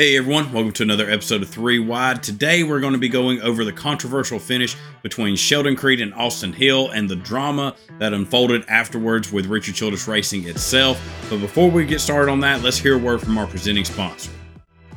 Hey everyone, welcome to another episode of 3 Wide. Today we're going to be going over the controversial finish between Sheldon Creed and Austin Hill and the drama that unfolded afterwards with Richard Childress Racing itself. But before we get started on that, let's hear a word from our presenting sponsor.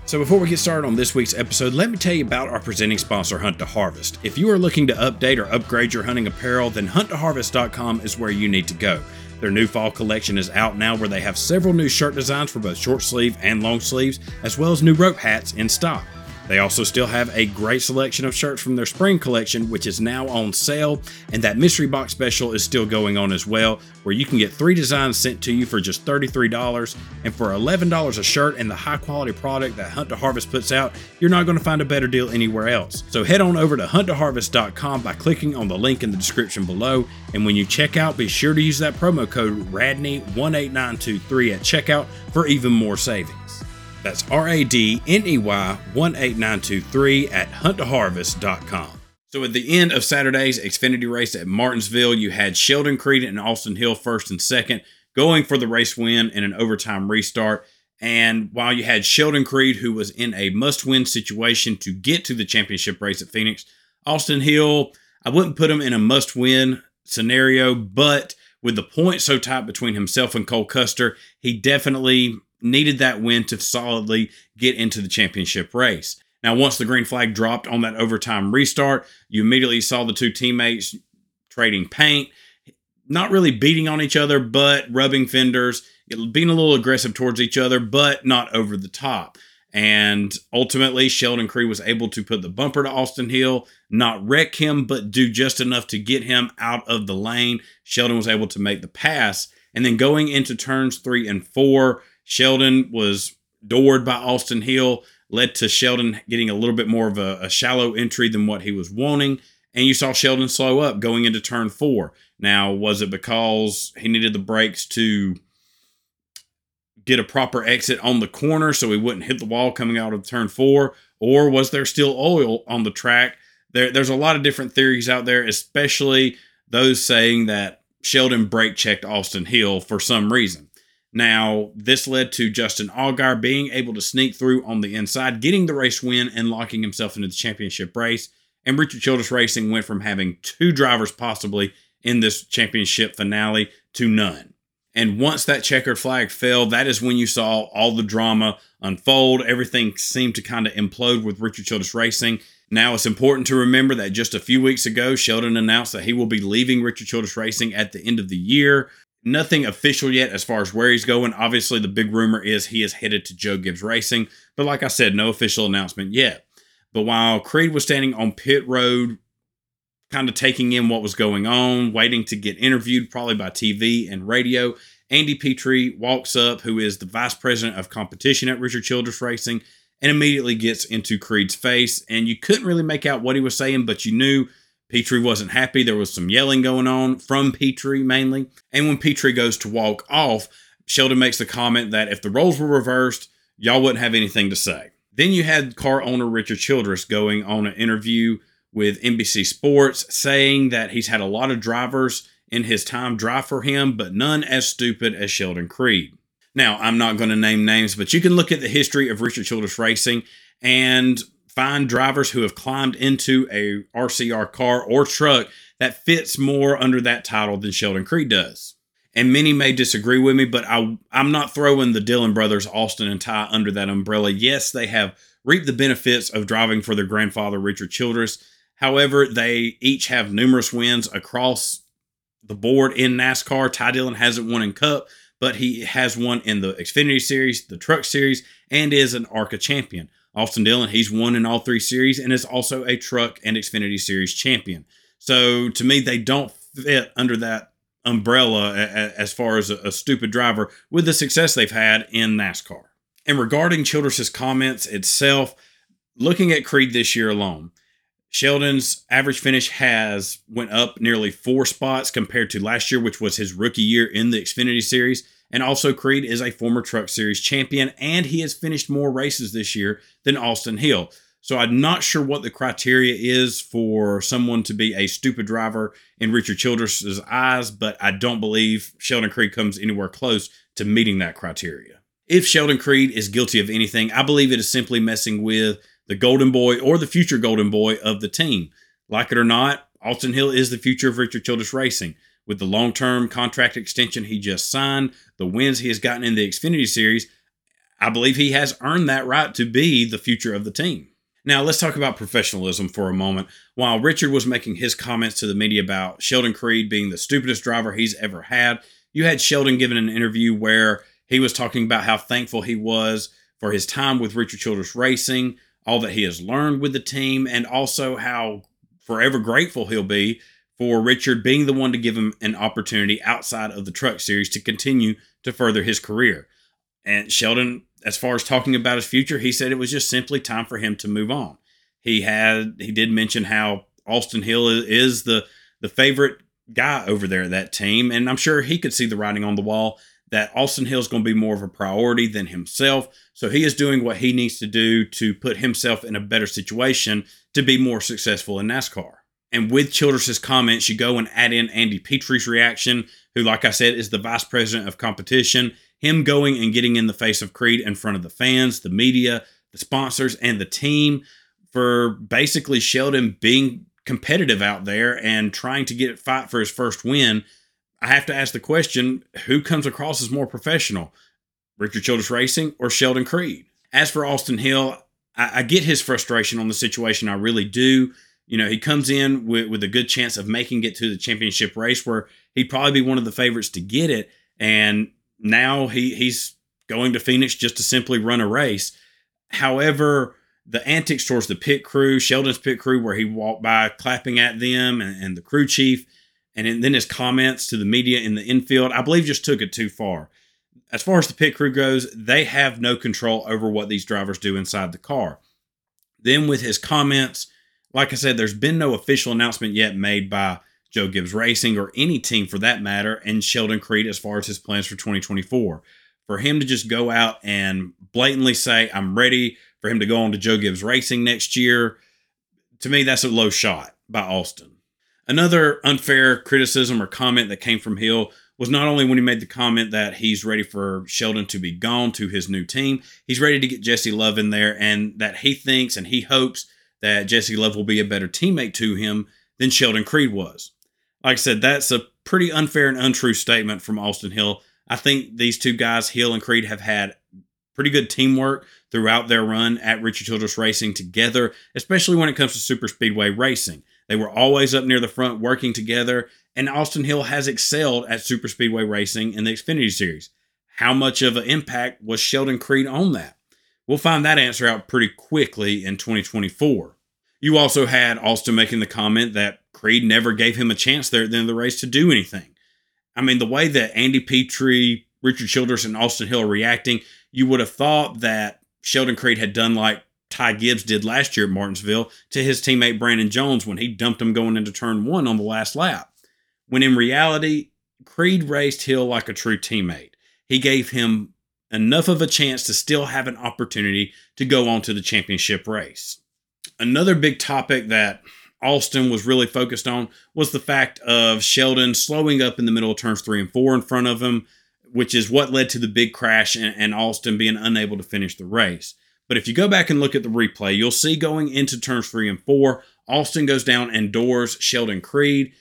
So before we get started on this week's episode, let me tell you about our presenting sponsor, Hunt to Harvest. If you are looking to update or upgrade your hunting apparel, then hunttoharvest.com is where you need to go. Their new fall collection is out now where they have several new shirt designs for both short sleeve and long sleeves, as well as new rope hats in stock. They also still have a great selection of shirts from their spring collection, which is now on sale, and that mystery box special is still going on as well, where you can get three designs sent to you for just $33. And for $11 a shirt and the high quality product that Hunt to Harvest puts out, you're not going to find a better deal anywhere else. So head on over to hunttoharvest.com by clicking on the link in the description below, and when you check out, be sure to use that promo code RADNEY18923 at checkout for even more savings. That's R A D N E Y 18923 at hunttoharvest.com. So at the end of Saturday's Xfinity race at Martinsville, you had Sheldon Creed and Austin Hill first and second, going for the race win in an overtime restart. And while you had Sheldon Creed, who was in a must win situation to get to the championship race at Phoenix, Austin Hill, I wouldn't put him in a must win scenario, but with the point so tight between himself and Cole Custer, he definitely needed that win to solidly get into the championship race. Now, once the green flag dropped on that overtime restart, you immediately saw the two teammates trading paint, not really beating on each other, but rubbing fenders, being a little aggressive towards each other, but not over the top. And ultimately, Sheldon Creed was able to put the bumper to Austin Hill, not wreck him, but do just enough to get him out of the lane. Sheldon was able to make the pass. And then going into turns three and four, Sheldon was doored by Austin Hill, led to Sheldon getting a little bit more of a, a, shallow entry than what he was wanting. And you saw Sheldon slow up going into turn four. Now, was it because he needed the brakes to get a proper exit on the corner so he wouldn't hit the wall coming out of turn four? Or was there still oil on the track? There, there's a lot of different theories out there, especially those saying that Sheldon brake checked Austin Hill for some reason. Now, this led to Justin Allgaier being able to sneak through on the inside, getting the race win and locking himself into the championship race. And Richard Childress Racing went from having two drivers possibly in this championship finale to none. And once that checkered flag fell, that is when you saw all the drama unfold. Everything seemed to kind of implode with Richard Childress Racing. Now, it's important to remember that just a few weeks ago, Sheldon announced that he will be leaving Richard Childress Racing at the end of the year nothing official yet as far as where he's going. Obviously, the big rumor is he is headed to Joe Gibbs Racing, but like I said, no official announcement yet. But while Creed was standing on pit road, kind of taking in what was going on, waiting to get interviewed, probably by TV and radio, Andy Petree walks up, who is the vice president of competition at Richard Childress Racing, and immediately gets into Creed's face. And you couldn't really make out what he was saying, but you knew Petree wasn't happy. There was some yelling going on from Petree mainly. And when Petree goes to walk off, Sheldon makes the comment that if the roles were reversed, y'all wouldn't have anything to say. Then you had car owner Richard Childress going on an interview with NBC Sports saying that he's had a lot of drivers in his time drive for him, but none as stupid as Sheldon Creed. Now, I'm not going to name names, but you can look at the history of Richard Childress Racing and find drivers who have climbed into a RCR car or truck that fits more under that title than Sheldon Creed does. And many may disagree with me, but I, I'm not throwing the Dillon brothers, Austin and Ty, under that umbrella. Yes, they have reaped the benefits of driving for their grandfather, Richard Childress. However, they each have numerous wins across the board in NASCAR. Ty Dillon hasn't won in Cup, but he has won in the Xfinity Series, the Truck Series, and is an ARCA champion. Austin Dillon, he's won in all three series and is also a truck and Xfinity Series champion. So to me, they don't fit under that umbrella as far as a, stupid driver with the success they've had in NASCAR. And regarding Childress's comments itself, looking at Creed this year alone, Sheldon's average finish has went up nearly four spots compared to last year, which was his rookie year in the Xfinity Series. And also, Creed is a former Truck Series champion, and he has finished more races this year than Austin Hill. So I'm not sure what the criteria is for someone to be a stupid driver in Richard Childress's eyes, but I don't believe Sheldon Creed comes anywhere close to meeting that criteria. If Sheldon Creed is guilty of anything, I believe it is simply messing with the golden boy or the future golden boy of the team. Like it or not, Austin Hill is the future of Richard Childress Racing. With the long term contract extension he just signed, the wins he has gotten in the Xfinity Series, I believe he has earned that right to be the future of the team. Now, let's talk about professionalism for a moment. While Richard was making his comments to the media about Sheldon Creed being the stupidest driver he's ever had, you had Sheldon giving an interview where he was talking about how thankful he was for his time with Richard Childress Racing, all that he has learned with the team, and also how forever grateful he'll be for Richard being the one to give him an opportunity outside of the truck series to continue to further his career. And Sheldon, as far as talking about his future, he said it was just simply time for him to move on. He had he did mention how Austin Hill is the the favorite guy over there at that team, and I'm sure he could see the writing on the wall that Austin Hill is going to be more of a priority than himself. So he is doing what he needs to do to put himself in a better situation to be more successful in NASCAR. And with Childress's comments, you go and add in Andy Petree's reaction, who, like I said, is the vice president of competition. Him going and getting in the face of Creed in front of the fans, the media, the sponsors, and the team for basically Sheldon being competitive out there and trying to get fight for his first win I have to ask the question who comes across as more professional, Richard Childress Racing or Sheldon Creed? As for Austin Hill, I, I, get his frustration on the situation. I really do. You know, he comes in with, with a good chance of making it to the championship race where he'd probably be one of the favorites to get it. And now he, he's going to Phoenix just to simply run a race. However, the antics towards the pit crew, Sheldon's pit crew, where he walked by clapping at them, and, and the crew chief, and then his comments to the media in the infield, I believe just took it too far. As far as the pit crew goes, they have no control over what these drivers do inside the car. Then with his comments, like I said, there's been no official announcement yet made by Joe Gibbs Racing or any team for that matter, and Sheldon Creed as far as his plans for 2024. For him to just go out and blatantly say, I'm ready for him to go on to Joe Gibbs Racing next year, to me, that's a low shot by Austin. Another unfair criticism or comment that came from Hill was not only when he made the comment that he's ready for Sheldon to be gone to his new team, he's ready to get Jesse Love in there, and that he thinks and he hopes that Jesse Love will be a better teammate to him than Sheldon Creed was. Like I said, that's a pretty unfair and untrue statement from Austin Hill. I think these two guys, Hill and Creed, have had pretty good teamwork throughout their run at Richard Childress Racing together, especially when it comes to super speedway racing. They were always up near the front working together, and Austin Hill has excelled at super speedway racing in the Xfinity Series. How much of an impact was Sheldon Creed on that? We'll find that answer out pretty quickly in 2024. You also had Austin making the comment that Creed never gave him a chance there at the end of the race to do anything. I mean, the way that Andy Petree, Richard Childress, and Austin Hill are reacting, you would have thought that Sheldon Creed had done like Ty Gibbs did last year at Martinsville to his teammate Brandon Jones when he dumped him going into turn one on the last lap. When in reality, Creed raced Hill like a true teammate. He gave him enough of a chance to still have an opportunity to go on to the championship race. Another big topic that Austin was really focused on was the fact of Sheldon slowing up in the middle of turns three and four in front of him, which is what led to the big crash and, and Austin being unable to finish the race. But if you go back and look at the replay, you'll see going into turns three and four, Austin goes down and doors Sheldon Creed,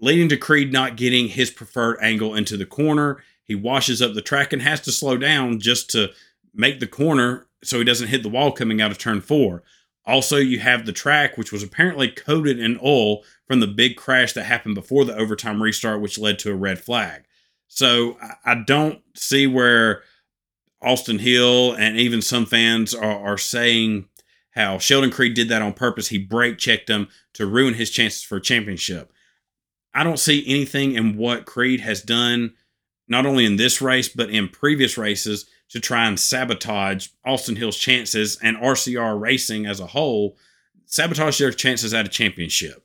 leading to Creed not getting his preferred angle into the corner. He washes up the track and has to slow down just to make the corner so he doesn't hit the wall coming out of turn four. Also, you have the track, which was apparently coated in oil from the big crash that happened before the overtime restart, which led to a red flag. So I don't see where Austin Hill and even some fans are, are saying how Sheldon Creed did that on purpose. He brake checked him to ruin his chances for a championship. I don't see anything in what Creed has done, not only in this race, but in previous races, to try and sabotage Austin Hill's chances and RCR racing as a whole, sabotage their chances at a championship.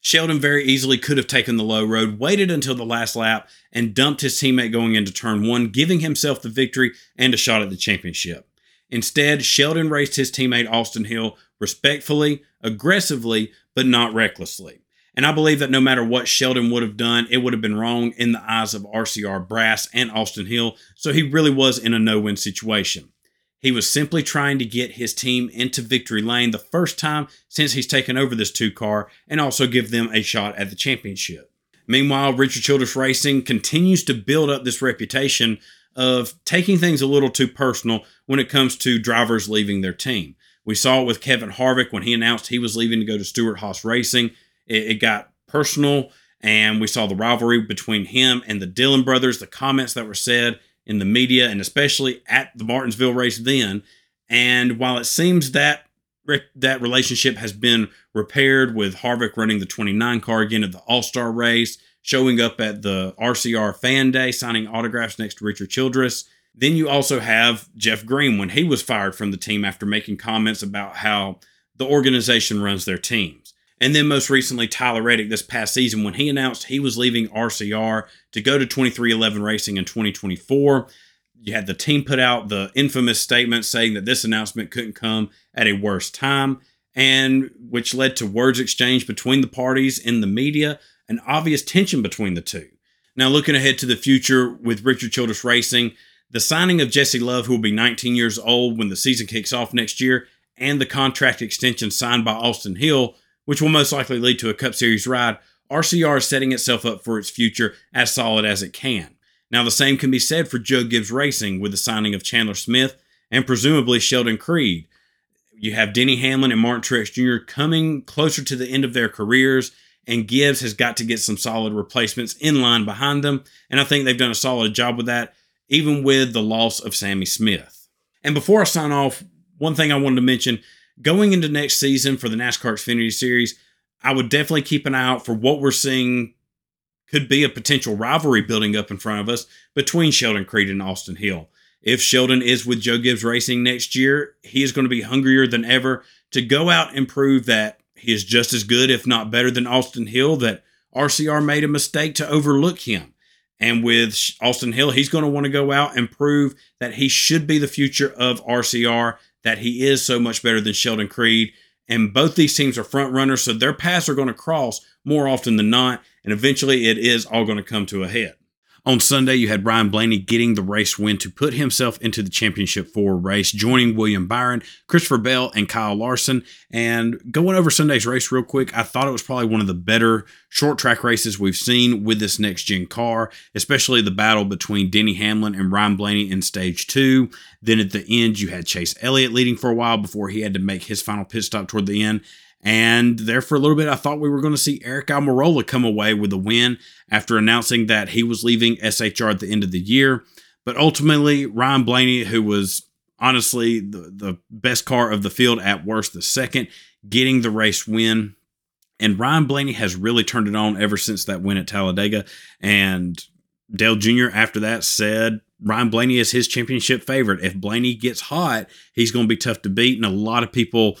Sheldon very easily could have taken the low road, waited until the last lap, and dumped his teammate going into turn one, giving himself the victory and a shot at the championship. Instead, Sheldon raced his teammate Austin Hill respectfully, aggressively, but not recklessly. And I believe that no matter what Sheldon would have done, it would have been wrong in the eyes of RCR Brass and Austin Hill. So he really was in a no win situation. He was simply trying to get his team into victory lane the first time since he's taken over this two car and also give them a shot at the championship. Meanwhile, Richard Childress Racing continues to build up this reputation of taking things a little too personal when it comes to drivers leaving their team. We saw it with Kevin Harvick when he announced he was leaving to go to Stewart-Haas Racing. It, it got personal, and we saw the rivalry between him and the Dillon brothers, the comments that were said in the media, and especially at the Martinsville race then. And while it seems that that relationship has been repaired with Harvick running the 29 car again at the All Star race, showing up at the RCR fan day, signing autographs next to Richard Childress. Then you also have Jeff Green when he was fired from the team after making comments about how the organization runs their teams. And then most recently, Tyler Reddick this past season when he announced he was leaving RCR to go to 23XI Racing in 2024. You had the team put out the infamous statement saying that this announcement couldn't come at a worse time, and which led to words exchanged between the parties in the media, an obvious tension between the two. Now, looking ahead to the future with Richard Childress Racing, the signing of Jesse Love, who will be 19 years old when the season kicks off next year, and the contract extension signed by Austin Hill, which will most likely lead to a Cup Series ride, RCR is setting itself up for its future as solid as it can. Now, the same can be said for Joe Gibbs Racing with the signing of Chandler Smith and presumably Sheldon Creed. You have Denny Hamlin and Martin Truex Jr. coming closer to the end of their careers, and Gibbs has got to get some solid replacements in line behind them. And I think they've done a solid job with that, even with the loss of Sammy Smith. And before I sign off, one thing I wanted to mention going into next season for the NASCAR Xfinity Series, I would definitely keep an eye out for what we're seeing could be a potential rivalry building up in front of us between Sheldon Creed and Austin Hill. If Sheldon is with Joe Gibbs Racing next year, he is going to be hungrier than ever to go out and prove that he is just as good, if not better, than Austin Hill, that RCR made a mistake to overlook him. And with Austin Hill, he's going to want to go out and prove that he should be the future of RCR, that he is so much better than Sheldon Creed. And both these teams are front runners, so their paths are going to cross more often than not. And eventually it is all going to come to a head. On Sunday, you had Ryan Blaney getting the race win to put himself into the championship four race, joining William Byron, Christopher Bell, and Kyle Larson. And going over Sunday's race real quick, I thought it was probably one of the better short track races we've seen with this next gen car, especially the battle between Denny Hamlin and Ryan Blaney in stage two. Then at the end, you had Chase Elliott leading for a while before he had to make his final pit stop toward the end. And there for a little bit, I thought we were going to see Aric Almirola come away with a win after announcing that he was leaving SHR at the end of the year. But ultimately, Ryan Blaney, who was honestly the, the best car of the field at worst, the second, getting the race win. And Ryan Blaney has really turned it on ever since that win at Talladega. And Dale Jr. after that said Ryan Blaney is his championship favorite. If Blaney gets hot, he's going to be tough to beat. And a lot of people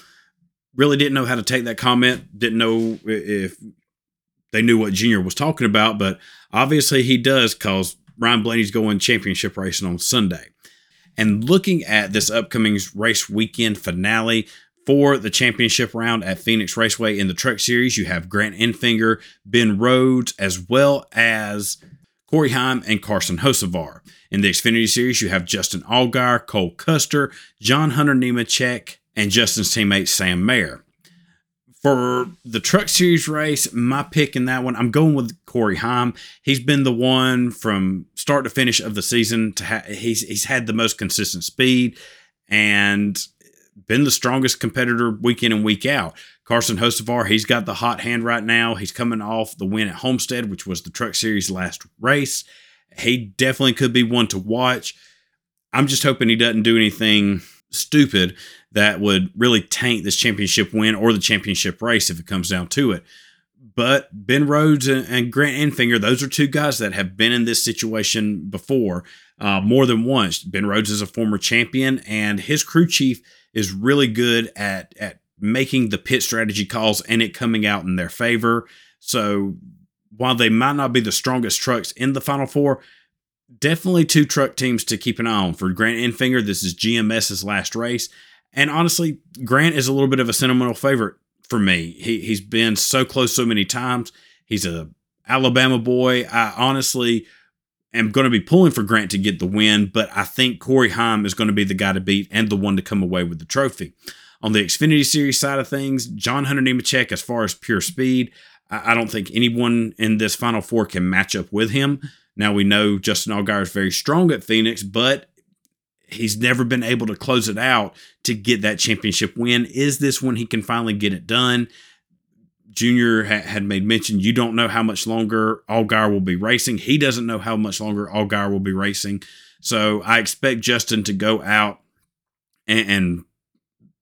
really didn't know how to take that comment, didn't know if they knew what Junior was talking about, but obviously he does because Ryan Blaney's going championship racing on Sunday. And looking at this upcoming race weekend finale for the championship round at Phoenix Raceway in the Truck Series, you have Grant Enfinger, Ben Rhodes, as well as Corey Heim and Carson Hocevar. In the Xfinity Series, you have Justin Allgaier, Cole Custer, John Hunter Nemechek, and Justin's teammate Sam Mayer. For the Truck Series race, my pick in that one, I'm going with Corey Heim. He's been the one from start to finish of the season to ha- he's he's had the most consistent speed and been the strongest competitor week in and week out. Carson Hocevar, he's got the hot hand right now. He's coming off the win at Homestead, which was the Truck Series last race. He definitely could be one to watch. I'm just hoping he doesn't do anything stupid that would really taint this championship win or the championship race if it comes down to it. But Ben Rhodes and Grant Enfinger, those are two guys that have been in this situation before uh, more than once. Ben Rhodes is a former champion, and his crew chief is really good at at making the pit strategy calls and it coming out in their favor. So while they might not be the strongest trucks in the Final Four, definitely two truck teams to keep an eye on. For Grant Enfinger, this is GMS's last race. And honestly, Grant is a little bit of a sentimental favorite for me. He he's been so close so many times. He's a Alabama boy. I honestly am going to be pulling for Grant to get the win, but I think Corey Heim is going to be the guy to beat and the one to come away with the trophy. On the Xfinity Series side of things, John Hunter Nemechek, as far as pure speed, I don't think anyone in this Final Four can match up with him. Now we know Justin Allgaier is very strong at Phoenix, but he's never been able to close it out to get that championship win. Is this when he can finally get it done? Junior ha- had made mention you don't know how much longer Allgaier will be racing. He doesn't know how much longer Allgaier will be racing. So I expect Justin to go out and, and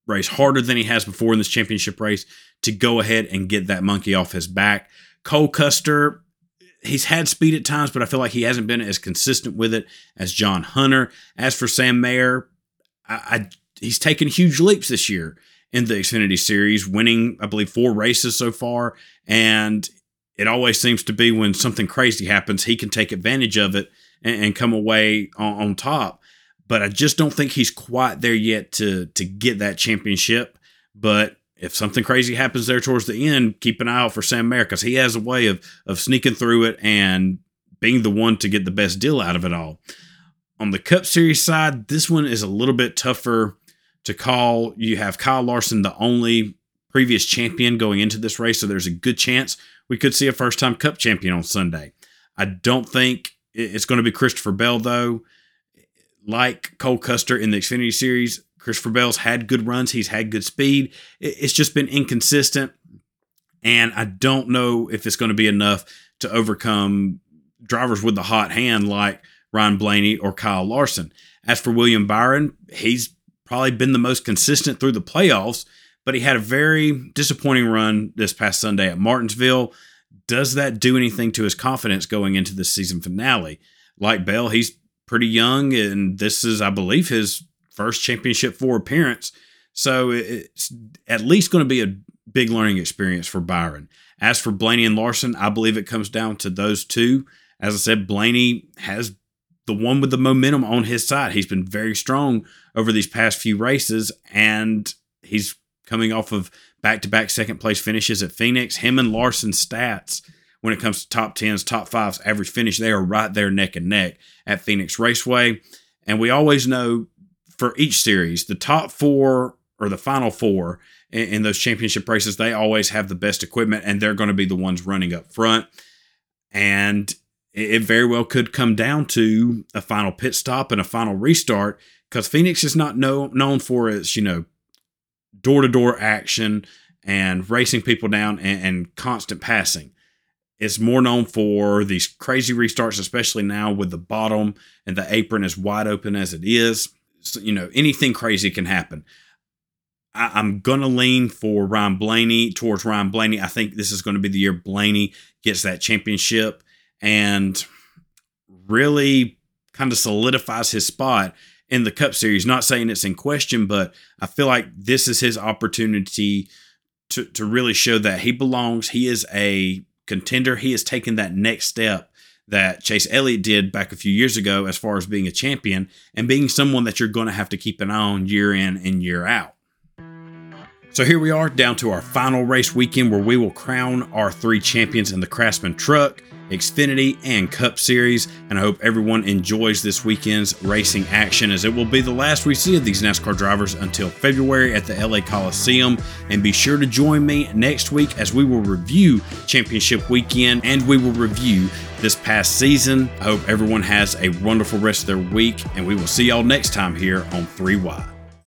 race harder than he has before in this championship race to go ahead and get that monkey off his back. Cole Custer, he's had speed at times, but I feel like he hasn't been as consistent with it as John Hunter. As for Sam Mayer, I, I he's taken huge leaps this year in the Xfinity Series, winning I believe four races so far, and it always seems to be when something crazy happens, he can take advantage of it and, and come away on, on top. But I just don't think he's quite there yet to to get that championship. But if something crazy happens there towards the end, keep an eye out for Sam Mayer because he has a way of of sneaking through it and being the one to get the best deal out of it all. On the Cup Series side, this one is a little bit tougher to call. You have Kyle Larson, the only previous champion going into this race, so there's a good chance we could see a first time Cup champion on Sunday. I don't think it's going to be Christopher Bell, though. Like Cole Custer in the Xfinity Series, Christopher Bell's had good runs. He's had good speed. It's just been inconsistent. And I don't know if it's going to be enough to overcome drivers with the hot hand like Ryan Blaney or Kyle Larson. As for William Byron, he's probably been the most consistent through the playoffs, but he had a very disappointing run this past Sunday at Martinsville. Does that do anything to his confidence going into the season finale? Like Bell, he's pretty young, and this is, I believe, his first championship four appearance. So it's at least going to be a big learning experience for Byron. As for Blaney and Larson, I believe it comes down to those two. As I said, Blaney has the one with the momentum on his side. He's been very strong over these past few races, and he's coming off of back to back second place finishes at Phoenix. Him and Larson's stats when it comes to top tens, top fives, average finish, they are right there neck and neck at Phoenix Raceway. And we always know for each series, the top four or the final four in, in those championship races, they always have the best equipment and they're going to be the ones running up front. And it, it very well could come down to a final pit stop and a final restart because Phoenix is not know, known for its, you know, door to door action and racing people down and, and constant passing. It's more known for these crazy restarts, especially now with the bottom and the apron as wide open as it is you know, anything crazy can happen. I, am gonna lean for Ryan Blaney towards Ryan Blaney. I think this is going to be the year Blaney gets that championship and really kind of solidifies his spot in the Cup Series. Not saying it's in question, but I feel like this is his opportunity to to really show that he belongs. He is a contender. He has taken that next step that Chase Elliott did back a few years ago as far as being a champion and being someone that you're going to have to keep an eye on year in and year out. So here we are down to our final race weekend where we will crown our three champions in the Craftsman Truck, Xfinity, and Cup Series. And I hope everyone enjoys this weekend's racing action as it will be the last we see of these NASCAR drivers until February at the LA Coliseum. And be sure to join me next week as we will review Championship Weekend and we will review this past season. I hope everyone has a wonderful rest of their week, and we will see y'all next time here on 3 Wide.